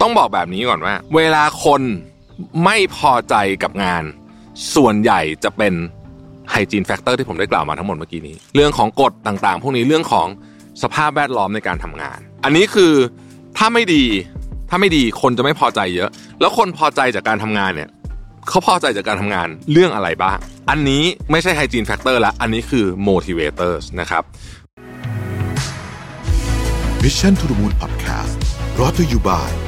ต้องบอกแบบนี้ก่อนว่า เวลาคนไม่พอใจกับงาน ส่วนใหญ่จะเป็น hygiene factor ที่ผมได้กล่าวมาทั้งหมดเมื่อกี้นี้ เรื่องของกฎต่างๆ พวกนี้เรื่องของสภาพแวดล้อมในการทำงาน อันนี้คือถ้าไม่ดีถ้าไม่ดีคนจะไม่พอใจเยอะ แล้วคนพอใจจากการทำงานเนี่ยเขาพอใจจากการทำงานเรื่องอะไรบ้าง อันนี้ไม่ใช่ hygiene factor ละอันนี้คือ motivators นะครับ Mission to the Moon Podcast brought to you by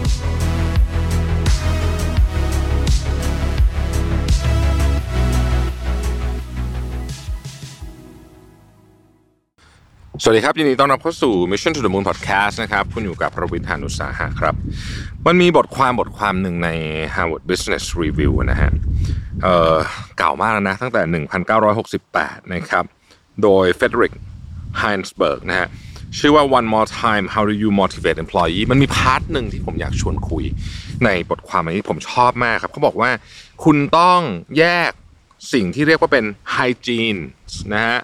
สวัสดีครับ ยินดีต้อนรับเข้าสู่ Mission to the Moon Podcast นะครับ คุณอยู่กับประวิทยานุสาหะครับ มันมีบทความบทความหนึ่งใน Harvard Business Review นะฮะเอ่อเก่ามากแล้วนะ ตั้งแต่ 1968 นะครับ โดย Frederick Heinsberg นะฮะชื่อว่า One More Time How Do You Motivate Employee มันมีพาร์ทหนึ่งที่ผมอยากชวนคุย ในบทความอันนี้ผมชอบมากครับเขาบอกว่าคุณต้องแยกสิ่งที่เรียกว่าเป็น hygiene นะฮะ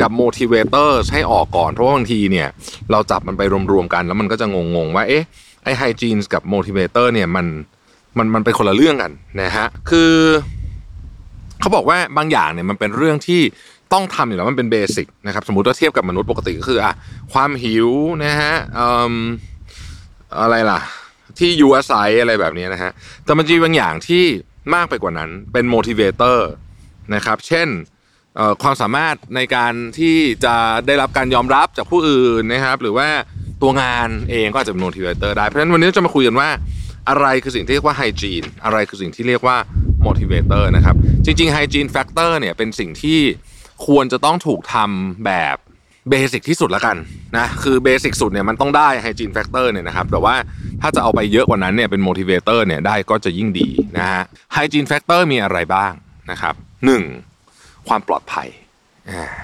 กับ motivator ให้ออกก่อน เพราะว่าบางทีเนี่ยเราจับมันไปรวมๆกัน แล้วมันก็จะงงๆว่าเอ๊ะไอ้ hygiene กับ motivator เนี่ยมันมันมันเป็นคนละเรื่องกันนะฮะคือเขาบอกว่าบางอย่างเนี่ยมันเป็นเรื่องที่ต้องทำอยู่แล้วมันเป็นเบสิกนะครับสมมติว่าเทียบกับมนุษย์ปกติก็คืออะความหิวนะฮะออะไรล่ะ ที่อยู่อาศัยอะไรแบบนี้นะฮะแต่มันจะมีบางอย่างที่มากไปกว่านั้นเป็น motivator นะครับ เช่น ความสามารถในการที่จะได้รับการยอมรับจากผู้อื่นนะครับ หรือว่าตัวงานเองก็อาจจะเป็น motivator ได้เพราะฉะนั้นวันนี้เราจะมาคุยกันว่าอะไรคือสิ่งที่เรียกว่า hygiene อะไรคือสิ่งที่เรียกว่า motivator นะครับ จริงๆ hygiene factor เนี่ยเป็นสิ่งที่ควรจะต้องถูกทำแบบเบสิกที่สุดละกันนะคือเบสิกสุดเนี่ยมันต้องได้ hygiene factor เนี่ยนะครับแต่ว่าถ้าจะเอาไปเยอะกว่านั้นเนี่ยเป็น motivator เนี่ยได้ก็จะยิ่งดีนะฮะ hygiene factor มีอะไรบ้างนะครับหนึ่ง ความปลอดภัย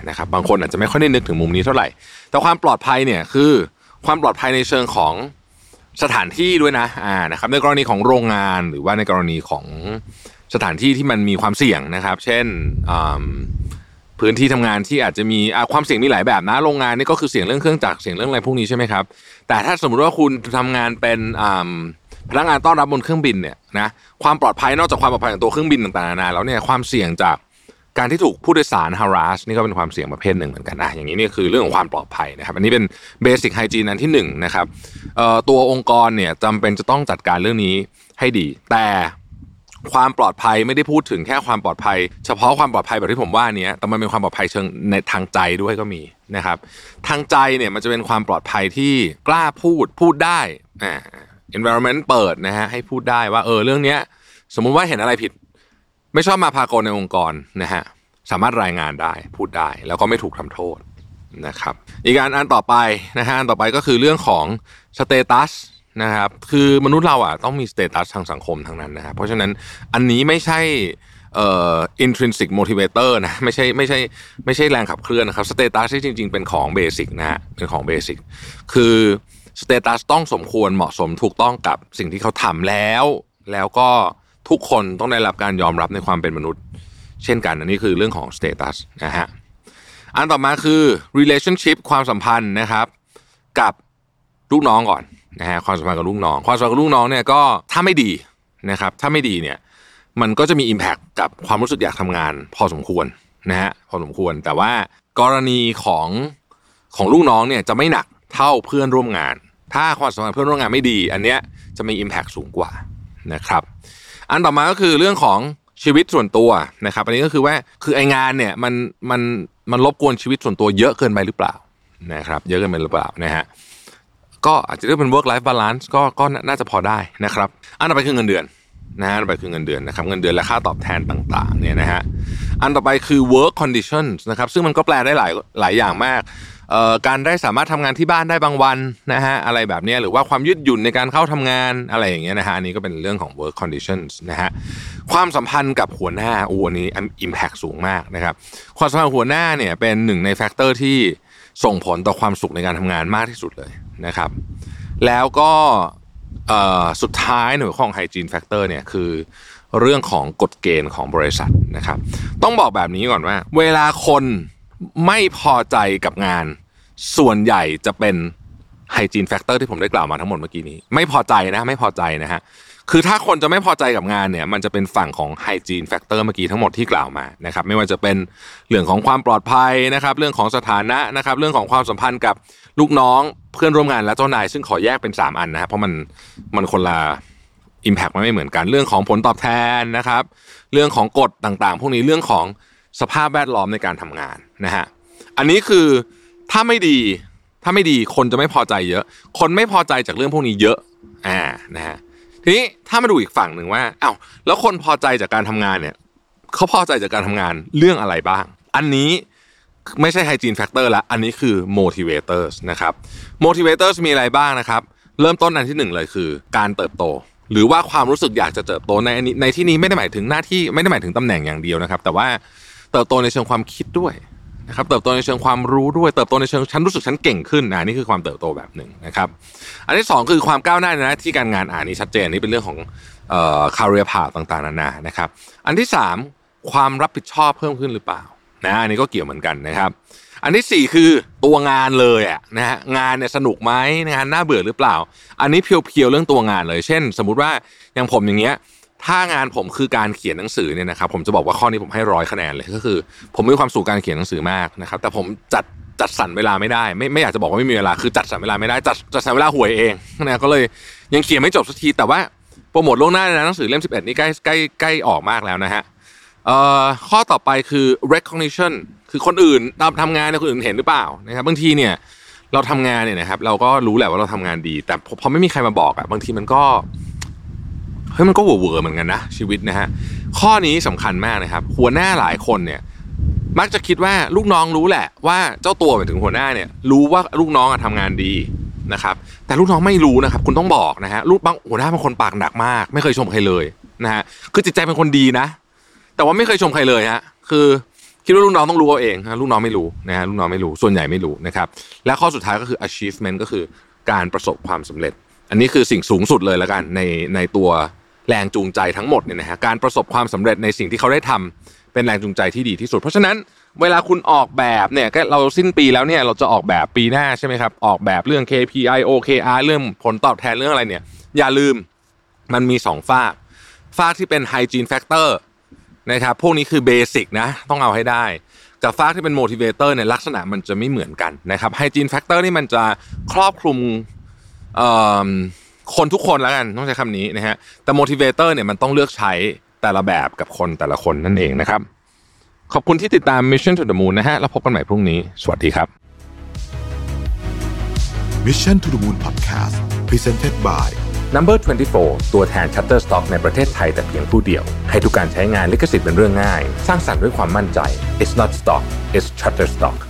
นะครับบางคนอาจจะไม่ค่อยได้นึกถึงมุมนี้เท่าไหร่ แต่ความปลอดภัยเนี่ยคือความปลอดภัยในเชิงของสถานที่ด้วยนะอ่านะครับในกรณีของโรงงานหรือว่าในกรณีของสถานที่ที่มันมีความเสี่ยงนะครับ เช่นพื้นที่ทำงานที่อาจจะมีความเสี่ยงมีหลายแบบนะโรงงานนี่ก็คือเสี่ยงเรื่องเครื่องจักรเสี่ยงเรื่องอะไรพวกนี้ใช่ไหมครับแต่ถ้าสมมุติว่าคุณทำงานเป็นพนักงานต้อนรับบนเครื่องบินเนี่ยนะความปลอดภัยนอกจากความปลอดภัยของตัวเครื่องบินต่างๆนานาแล้วเนี่ยความเสี่ยงจาก การที่ถูกผู้โดยสาร harass นี่ก็เป็นความเสี่ยงประเภทหนึ่งเหมือนกันนะอย่างนี้นี่คือเรื่องของความปลอดภัยนะครับ อันนี้เป็นเบสิกไฮจีนอันที่หนึ่งนะครับตัวองค์กรเนี่ยจำเป็นจะต้องจัดการเรื่องนี้ให้ดี แต่ความปลอดภัยไม่ได้พูดถึงแค่ความปลอดภัย เฉพาะความปลอดภัยแบบที่ผมว่านี้แต่มันเป็นความปลอดภัยเชิงในทางใจด้วยก็มีนะครับ ทางใจเนี่ยมันจะเป็นความปลอดภัยที่กล้าพูดพูดได้อ่า environment เปิดนะฮะให้พูดได้ว่าเออเรื่องเนี้ยสมมุติว่าเห็นอะไรผิด ไม่ชอบมาพากลในองค์กรนะฮะสามารถรายงานได้พูดได้แล้วก็ไม่ถูกทำโทษนะครับอีกการอันต่อไปนะฮะอันต่อไปก็คือเรื่องของ status นะครับคือมนุษย์เราอะต้องมี status ทางสังคมทั้งนั้นนะครับเพราะฉะนั้นอันนี้ไม่ใช่เอ่อ intrinsic motivator นะไม่ใช่ไม่ใช่ไม่ใช่แรงขับเคลื่อนนะครับ status ที่จริง ๆ เป็นของ basic นะฮะเป็นของ basic คือ status ต้องสมควรเหมาะสมถูกต้องกับสิ่งที่เขาทำแล้ว แล้วก็ ทุกคนต้องได้รับการยอมรับในความเป็นมนุษย์ เช่นกันอันนี้คือเรื่องของ status นะฮะอันต่อมาคือ relationship ความสัมพันธ์นะครับ กับลูกน้องก่อนนะฮะความสัมพันธ์กับลูกน้อง ความสัมพันธ์กับลูกน้องเนี่ยก็ถ้าไม่ดีนะครับถ้าไม่ดีเนี่ยมันก็จะมี Impact กับความรู้สึกอยากทำงาน พอสมควรนะฮะพอสมควรแต่ว่ากรณีของของลูกน้องเนี่ยจะไม่หนักเท่าเพื่อนร่วมงาน ถ้าความสัมพันธ์เพื่อนร่วมงานไม่ดี อันเนี้ยจะมี Impact สูงกว่า นะครับ อันต่อมาก็คือเรื่องของชีวิตส่วนตัวนะครับ อันนี้ก็คือว่าคือไองานเนี่ยมันมันมันรบกวนชีวิตส่วนตัวเยอะเกินไปหรือเปล่านะครับ เยอะเกินไปหรือเปล่านะฮะก็อาจจะเรียกเป็น work life balance ก็ก็น่าจะพอได้นะครับ อันต่อไปคือเงินเดือนนะฮะอันต่อไปคือเงินเดือนนะครับเงินเดือนและค่าตอบแทนต่างๆเนี่ยนะฮะอันต่อไปคือ work conditions นะครับซึ่งมันก็แปลได้หลายหลายอย่างมาก การได้สามารถทำงานที่บ้านได้บางวันนะฮะอะไรแบบนี้หรือว่าความยืดหยุ่นในการเข้าทำงานอะไรอย่างเงี้ยนะฮะอันนี้ก็เป็นเรื่องของ work conditions นะฮะความสัมพันธ์กับหัวหน้าอูอันนี้ impact สูงมากนะครับความสัมพันธ์หัวหน้าเนี่ยเป็นหนึ่งใน factor ที่ส่งผลต่อความสุขในการทำงานมากที่สุดเลยนะครับ แล้วก็สุดท้ายหน่วยของ hygiene factor เนี่ยคือเรื่องของกฎเกณฑ์ของบริษัทนะครับ ต้องบอกแบบนี้ก่อนว่า เวลาคนไม่พอใจกับงาน ส่วนใหญ่จะเป็น hygiene factor ที่ผมได้กล่าวมาทั้งหมดเมื่อกี้นี้ ไม่พอใจนะไม่พอใจนะฮะคือถ้าคนจะไม่พอใจกับงานเนี่ย มันจะเป็นฝั่งของ hygiene factor เมื่อกี้ทั้งหมดที่กล่าวมานะครับ ไม่ว่าจะเป็นเรื่องของความปลอดภัยนะครับ เรื่องของสถานะนะครับ เรื่องของความสัมพันธ์กับลูกน้องเพื่อนร่วมงานและเจ้านาย ซึ่งขอแยกเป็น 3 อันนะครับเพราะมันมันคนละ Impact มันไม่เหมือนกัน เรื่องของผลตอบแทนนะครับ เรื่องของกฎต่างๆ พวกนี้เรื่องของสภาพแวดล้อมในการทำงานนะฮะอันนี้คือ ถ้าไม่ดี ถ้าไม่ดีคนจะไม่พอใจเยอะ คนไม่พอใจจากเรื่องพวกนี้เยอะ อ่านะฮะทีนี้ถ้ามาดูอีกฝั่งหนึ่งว่าอ้าวแล้วคนพอใจจากการทำงานเนี่ยเขาพอใจจากการทำงานเรื่องอะไรบ้าง อันนี้ไม่ใช่ hygiene factor ละอันนี้คือ motivators นะครับ motivators มีอะไรบ้างนะครับ เริ่มต้นอันที่หนึ่งเลยคือ การเติบโต หรือว่าความรู้สึกอยากจะเติบโตในในที่นี้ไม่ได้หมายถึงหน้าที่ไม่ได้หมายถึงตำแหน่งอย่างเดียวนะครับ แต่ว่าเติบโตในเชิงความคิดด้วย นะครับเติบโตในเชิงความรู้ด้วยเติบโตในเชิงฉันรู้สึกฉันเก่งขึ้นนะนี่คือความเติบโตแบบหนึ่งนะครับ อันที่สองคือความก้าวหน้าในหน้าที่การงานอ่านี้ชัดเจนนี่เป็นเรื่องของเอ่อ career path ต่างๆนานานะครับ อันที่สามความรับผิดชอบเพิ่มขึ้นหรือเปล่านะอันนี้ก็เกี่ยวเหมือนกันนะครับ อันที่สี่คือตัวงานเลยอะนะฮะงานเนี่ยสนุกไหมงานน่าเบื่อหรือเปล่า อันนี้เพียวๆเรื่องตัวงานเลย เช่น สมมุติว่าอย่างผมอย่างเงี้ย ถ้างานผมคือการเขียนหนังสือเนี่ยนะครับผมจะบอกว่าข้อนี้ผมให้ร้อยคะแนนเลยก็คือ ผมมีความสู่การเขียนหนังสือมากนะครับ แต่ผมจัดจัดสรรเวลาไม่ได้ไม่ไม่อยากจะบอกว่าไม่มีเวลาคือจัดสรรเวลาไม่ได้จัดจัดสรรเวลาห่วยเองนะก็เลยยังเขียนไม่จบสักทีแต่ว่าโปรโมทล่วงหน้านะหนังสือเล่ม 11 นี่ใกล้ใกล้ใกล้ออกมากแล้วนะฮะข้อต่อไปคือ recognition คือคนอื่นตามทำงานเนี่ยคนอื่นเห็นหรือเปล่านะครับบางทีเนี่ยเราทำงานเนี่ยนะครับเราก็รู้แหละว่าเราทำงานดี แต่พอไม่มีใครมาบอกอะบางทีมันก็ เฮ้ยมันก็เวอร์เหมือนกันนะชีวิตนะฮะข้อนี้สำคัญมากนะครับ หัวหน้าหลายคนเนี่ยมักจะคิดว่าลูกน้องรู้แหละ ว่าเจ้าตัวไปถึงหัวหน้าเนี่ยรู้ว่าลูกน้องอะทำงานดีนะครับแต่ลูกน้องไม่รู้นะครับคุณต้องบอกนะฮะลูกบางหัวหน้าบางคนปากหนักมาก ไม่เคยชมใครเลยนะฮะคือจิตใจเป็นคนดีนะ แต่ว่าไม่เคยชมใครเลยฮะคือคิดว่าลูกน้องต้องรู้เอาเองลูกน้องไม่รู้นะฮะลูกน้องไม่รู้ส่วนใหญ่ไม่รู้นะครับและข้อสุดท้ายก็คือ achievement ก็คือการประสบความสำเร็จ อันนี้คือสิ่งสูงสุดเลยแล้วกันในในตัว แรงจูงใจทั้งหมดเนี่ยนะฮะการประสบความสำเร็จในสิ่งที่เขาได้ทำเป็นแรงจูงใจที่ดีที่สุด เพราะฉะนั้นเวลาคุณออกแบบเนี่ยเราสิ้นปีแล้วเนี่ยเราจะออกแบบปีหน้าใช่ไหมครับออกแบบเรื่อง KPI OKR เรื่องผลตอบแทนเรื่องอะไรเนี่ย อย่าลืมมันมีสองฟากฟากที่เป็น hygiene factor นะครับพวกนี้คือ basic นะต้องเอาให้ได้กับฟากที่เป็น motivator เนี่ยลักษณะมันจะไม่เหมือนกันนะครับ hygiene factor นี่มันจะครอบคลุม คนทุกคนแล้วกันต้องใช้คำนี้นะฮะแต่ motivator เนี่ยมันต้องเลือกใช้แต่ละแบบกับคนแต่ละคนนั่นเองนะครับ ขอบคุณที่ติดตาม Mission to the Moon นะฮะแล้วพบกันใหม่พรุ่งนี้ สวัสดีครับ Mission to the Moon Podcast Presented by Number 24 ตัวแทน Shutterstock ในประเทศไทยแต่เพียงผู้เดียว ให้ทุกการใช้งานลิขสิทธิ์เป็นเรื่องง่าย สร้างสรรค์ด้วยความมั่นใจ It's not stock it's Shutterstock